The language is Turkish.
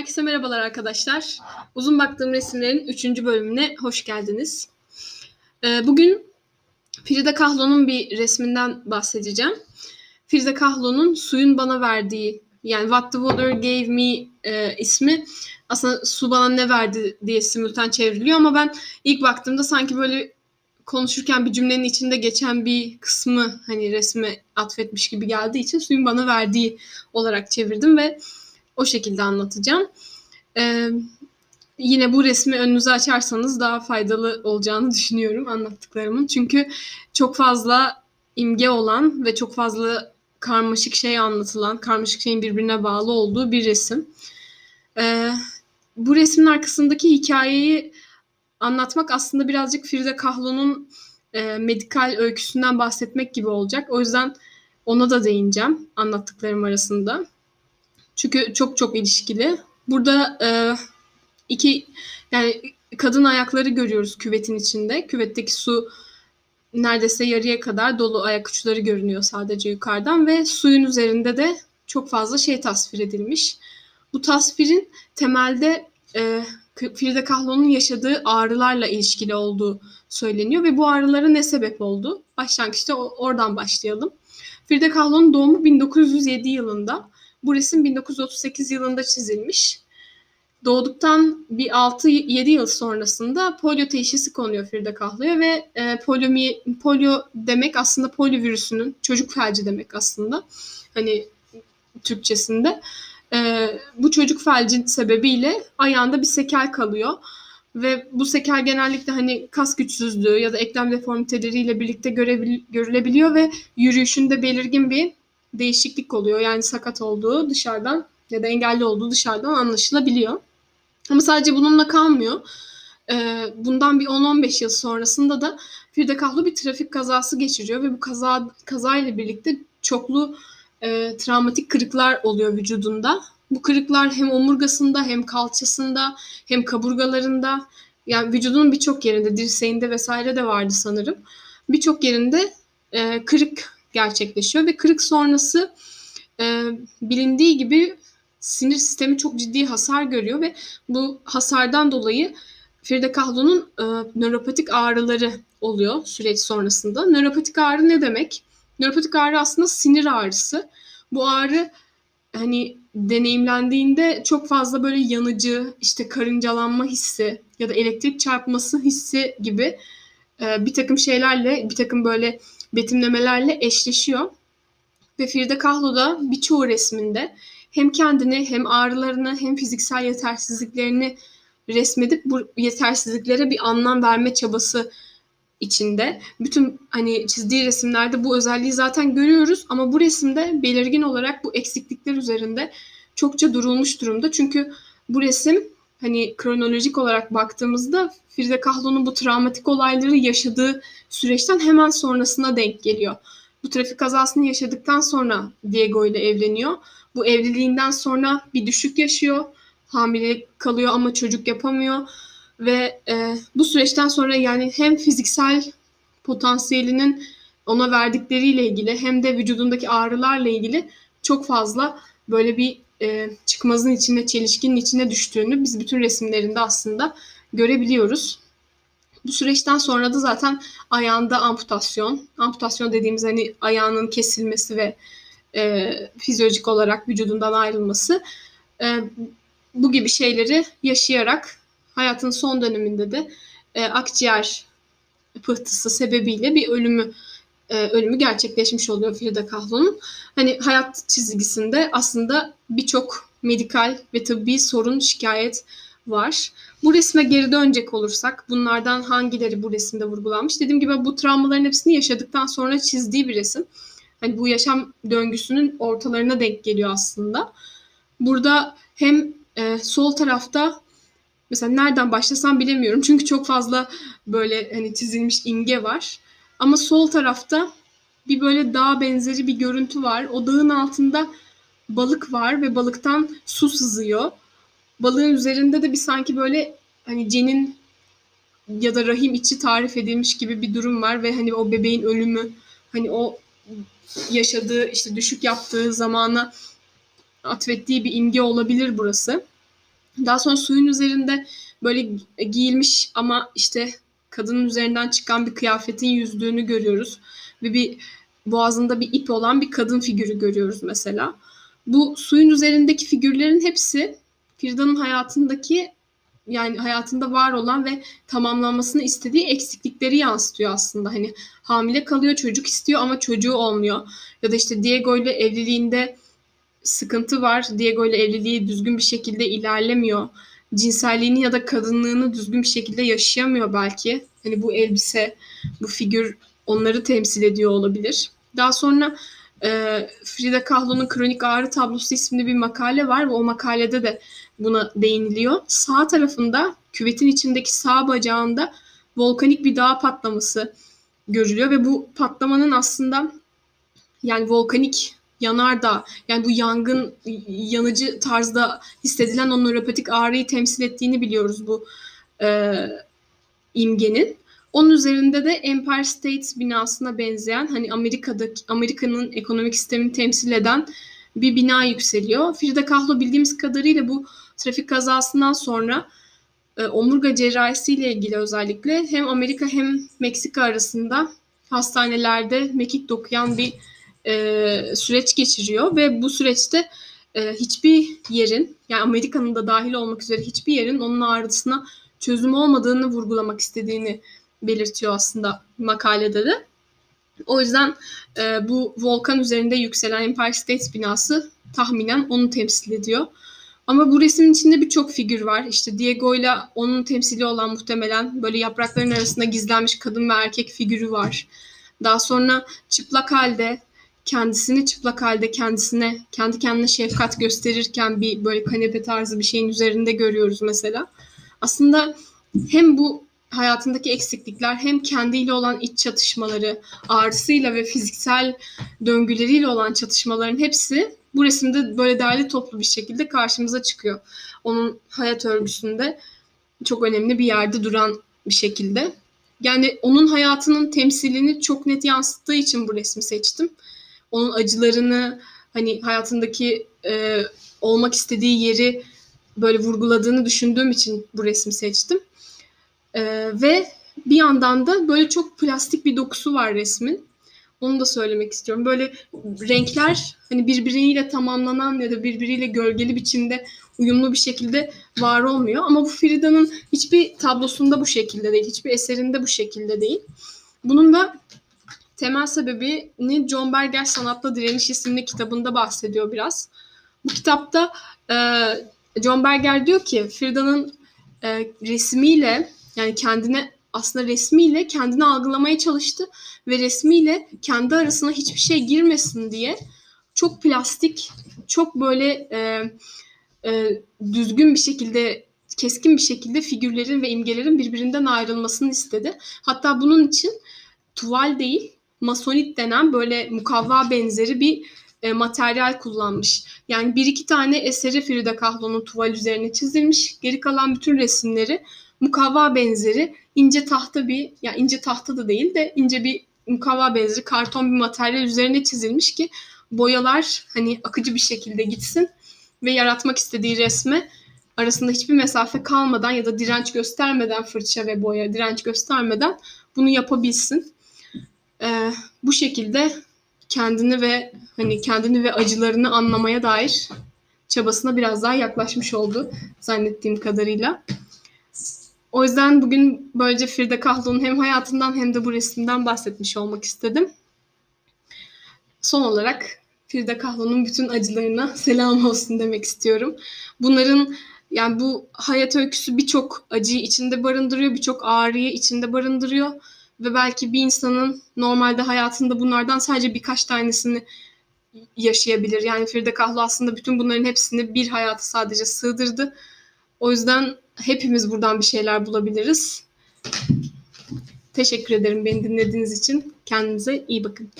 Herkese merhabalar arkadaşlar. Uzun baktığım resimlerin 3. bölümüne hoş geldiniz. Ee, bugün Frida Kahlo'nun bir resminden bahsedeceğim. Frida Kahlo'nun suyun bana verdiği yani What the Water Gave Me e, ismi aslında su bana ne verdi diye simultan çevriliyor ama ben ilk baktığımda sanki böyle konuşurken bir cümlenin içinde geçen bir kısmı hani resme atfetmiş gibi geldiği için suyun bana verdiği olarak çevirdim ve o şekilde anlatacağım. Ee, yine bu resmi önünüze açarsanız daha faydalı olacağını düşünüyorum anlattıklarımın. Çünkü çok fazla imge olan ve çok fazla karmaşık şey anlatılan, karmaşık şeyin birbirine bağlı olduğu bir resim. Ee, bu resmin arkasındaki hikayeyi anlatmak aslında birazcık Frida Kahlo'nun e, medikal öyküsünden bahsetmek gibi olacak. O yüzden ona da değineceğim anlattıklarım arasında. Çünkü çok çok ilişkili. Burada e, iki yani kadın ayakları görüyoruz küvetin içinde. Küvetteki su neredeyse yarıya kadar dolu ayak uçları görünüyor sadece yukarıdan ve suyun üzerinde de çok fazla şey tasvir edilmiş. Bu tasvirin temelde e, Frida Kahlo'nun yaşadığı ağrılarla ilişkili olduğu söyleniyor ve bu ağrılara ne sebep oldu? Başlangıçta oradan başlayalım. Frida Kahlo'nun doğumu 1907 yılında. Bu resim 1938 yılında çizilmiş. Doğduktan bir 6-7 yıl sonrasında polio teşhisi konuyor Frida Kahlo'ya ve e, polio, polio demek aslında polio virüsünün çocuk felci demek aslında. Hani Türkçesinde. E, bu çocuk felci sebebiyle ayağında bir sekel kalıyor. Ve bu sekel genellikle hani kas güçsüzlüğü ya da eklem deformiteleriyle birlikte görebil- görülebiliyor ve yürüyüşünde belirgin bir değişiklik oluyor. Yani sakat olduğu dışarıdan ya da engelli olduğu dışarıdan anlaşılabiliyor. Ama sadece bununla kalmıyor. Ee, bundan bir 10-15 yıl sonrasında da Frida Kahlo bir trafik kazası geçiriyor ve bu kaza kazayla birlikte çoklu e, travmatik kırıklar oluyor vücudunda. Bu kırıklar hem omurgasında hem kalçasında hem kaburgalarında yani vücudunun birçok yerinde dirseğinde vesaire de vardı sanırım. Birçok yerinde e, kırık gerçekleşiyor ve kırık sonrası e, bilindiği gibi sinir sistemi çok ciddi hasar görüyor ve bu hasardan dolayı Frida Kahlo'nun e, nöropatik ağrıları oluyor süreç sonrasında. Nöropatik ağrı ne demek? Nöropatik ağrı aslında sinir ağrısı. Bu ağrı hani deneyimlendiğinde çok fazla böyle yanıcı, işte karıncalanma hissi ya da elektrik çarpması hissi gibi e, bir takım şeylerle, bir takım böyle betimlemelerle eşleşiyor. Ve Frida Kahlo da birçoğu resminde hem kendini hem ağrılarını hem fiziksel yetersizliklerini resmedip bu yetersizliklere bir anlam verme çabası içinde. Bütün hani çizdiği resimlerde bu özelliği zaten görüyoruz ama bu resimde belirgin olarak bu eksiklikler üzerinde çokça durulmuş durumda. Çünkü bu resim hani kronolojik olarak baktığımızda Frida Kahlo'nun bu travmatik olayları yaşadığı süreçten hemen sonrasına denk geliyor. Bu trafik kazasını yaşadıktan sonra Diego ile evleniyor. Bu evliliğinden sonra bir düşük yaşıyor. Hamile kalıyor ama çocuk yapamıyor. Ve e, bu süreçten sonra yani hem fiziksel potansiyelinin ona verdikleriyle ilgili hem de vücudundaki ağrılarla ilgili çok fazla böyle bir e, çıkmazın içinde, çelişkinin içine düştüğünü biz bütün resimlerinde aslında görebiliyoruz. Bu süreçten sonra da zaten ayağında amputasyon, amputasyon dediğimiz hani ayağının kesilmesi ve e, fizyolojik olarak vücudundan ayrılması e, bu gibi şeyleri yaşayarak hayatın son döneminde de e, akciğer pıhtısı sebebiyle bir ölümü e, ölümü gerçekleşmiş oluyor Frida Kahlo'nun. Hani hayat çizgisinde aslında birçok medikal ve tıbbi sorun, şikayet var. Bu resme geri dönecek olursak bunlardan hangileri bu resimde vurgulanmış? Dediğim gibi bu travmaların hepsini yaşadıktan sonra çizdiği bir resim. Hani bu yaşam döngüsünün ortalarına denk geliyor aslında. Burada hem e, sol tarafta mesela nereden başlasam bilemiyorum. Çünkü çok fazla böyle hani çizilmiş imge var. Ama sol tarafta bir böyle dağ benzeri bir görüntü var. O dağın altında balık var ve balıktan su sızıyor. Balığın üzerinde de bir sanki böyle hani cenin ya da rahim içi tarif edilmiş gibi bir durum var ve hani o bebeğin ölümü hani o yaşadığı işte düşük yaptığı zamana atfettiği bir imge olabilir burası. Daha sonra suyun üzerinde böyle giyilmiş ama işte kadının üzerinden çıkan bir kıyafetin yüzdüğünü görüyoruz. Ve bir boğazında bir ip olan bir kadın figürü görüyoruz mesela. Bu suyun üzerindeki figürlerin hepsi Firda'nın hayatındaki yani hayatında var olan ve tamamlanmasını istediği eksiklikleri yansıtıyor aslında. Hani hamile kalıyor, çocuk istiyor ama çocuğu olmuyor. Ya da işte Diego ile evliliğinde sıkıntı var. Diego ile evliliği düzgün bir şekilde ilerlemiyor. Cinselliğini ya da kadınlığını düzgün bir şekilde yaşayamıyor belki. Hani bu elbise, bu figür onları temsil ediyor olabilir. Daha sonra e, Frida Kahlo'nun Kronik Ağrı Tablosu isimli bir makale var ve o makalede de buna değiniliyor. Sağ tarafında küvetin içindeki sağ bacağında volkanik bir dağ patlaması görülüyor ve bu patlamanın aslında yani volkanik yanardağ yani bu yangın yanıcı tarzda hissedilen o nöropatik ağrıyı temsil ettiğini biliyoruz bu e, imgenin. Onun üzerinde de Empire State binasına benzeyen hani Amerika'daki Amerika'nın ekonomik sistemini temsil eden bir bina yükseliyor. Frida Kahlo bildiğimiz kadarıyla bu trafik kazasından sonra e, omurga cerrahisiyle ilgili özellikle hem Amerika hem Meksika arasında hastanelerde mekik dokuyan bir e, süreç geçiriyor ve bu süreçte e, hiçbir yerin yani Amerika'nın da dahil olmak üzere hiçbir yerin onun ağrısına çözüm olmadığını vurgulamak istediğini belirtiyor aslında makalede de. O yüzden e, bu volkan üzerinde yükselen Empire State binası tahminen onu temsil ediyor. Ama bu resmin içinde birçok figür var. İşte Diego ile onun temsili olan muhtemelen böyle yaprakların arasında gizlenmiş kadın ve erkek figürü var. Daha sonra çıplak halde kendisini çıplak halde kendisine kendi kendine şefkat gösterirken bir böyle kanepe tarzı bir şeyin üzerinde görüyoruz mesela. Aslında hem bu hayatındaki eksiklikler hem kendiyle olan iç çatışmaları, ağrısıyla ve fiziksel döngüleriyle olan çatışmaların hepsi bu resimde böyle değerli toplu bir şekilde karşımıza çıkıyor. Onun hayat örgüsünde çok önemli bir yerde duran bir şekilde. Yani onun hayatının temsilini çok net yansıttığı için bu resmi seçtim. Onun acılarını, hani hayatındaki e, olmak istediği yeri böyle vurguladığını düşündüğüm için bu resmi seçtim. E, ve bir yandan da böyle çok plastik bir dokusu var resmin. Onu da söylemek istiyorum. Böyle renkler hani birbiriyle tamamlanan ya da birbiriyle gölgeli biçimde uyumlu bir şekilde var olmuyor. Ama bu Frida'nın hiçbir tablosunda bu şekilde değil, hiçbir eserinde bu şekilde değil. Bunun da temel sebebini John Berger Sanatla Direniş isimli kitabında bahsediyor biraz. Bu kitapta e, John Berger diyor ki Frida'nın e, resmiyle yani kendine aslında resmiyle kendini algılamaya çalıştı ve resmiyle kendi arasına hiçbir şey girmesin diye çok plastik, çok böyle e, e, düzgün bir şekilde, keskin bir şekilde figürlerin ve imgelerin birbirinden ayrılmasını istedi. Hatta bunun için tuval değil, masonit denen böyle mukavva benzeri bir e, materyal kullanmış. Yani bir iki tane eseri Frida Kahlo'nun tuval üzerine çizilmiş. Geri kalan bütün resimleri mukavva benzeri ince tahta bir, ya ince tahta da değil de ince bir mukavva benzeri karton bir materyal üzerine çizilmiş ki boyalar hani akıcı bir şekilde gitsin ve yaratmak istediği resme arasında hiçbir mesafe kalmadan ya da direnç göstermeden fırça ve boya direnç göstermeden bunu yapabilsin. Ee, bu şekilde kendini ve hani kendini ve acılarını anlamaya dair çabasına biraz daha yaklaşmış oldu zannettiğim kadarıyla. O yüzden bugün böylece Frida Kahlo'nun hem hayatından hem de bu resimden bahsetmiş olmak istedim. Son olarak Frida Kahlo'nun bütün acılarına selam olsun demek istiyorum. Bunların yani bu hayat öyküsü birçok acıyı içinde barındırıyor, birçok ağrıyı içinde barındırıyor ve belki bir insanın normalde hayatında bunlardan sadece birkaç tanesini yaşayabilir. Yani Frida Kahlo aslında bütün bunların hepsini bir hayata sadece sığdırdı. O yüzden hepimiz buradan bir şeyler bulabiliriz. Teşekkür ederim beni dinlediğiniz için. Kendinize iyi bakın.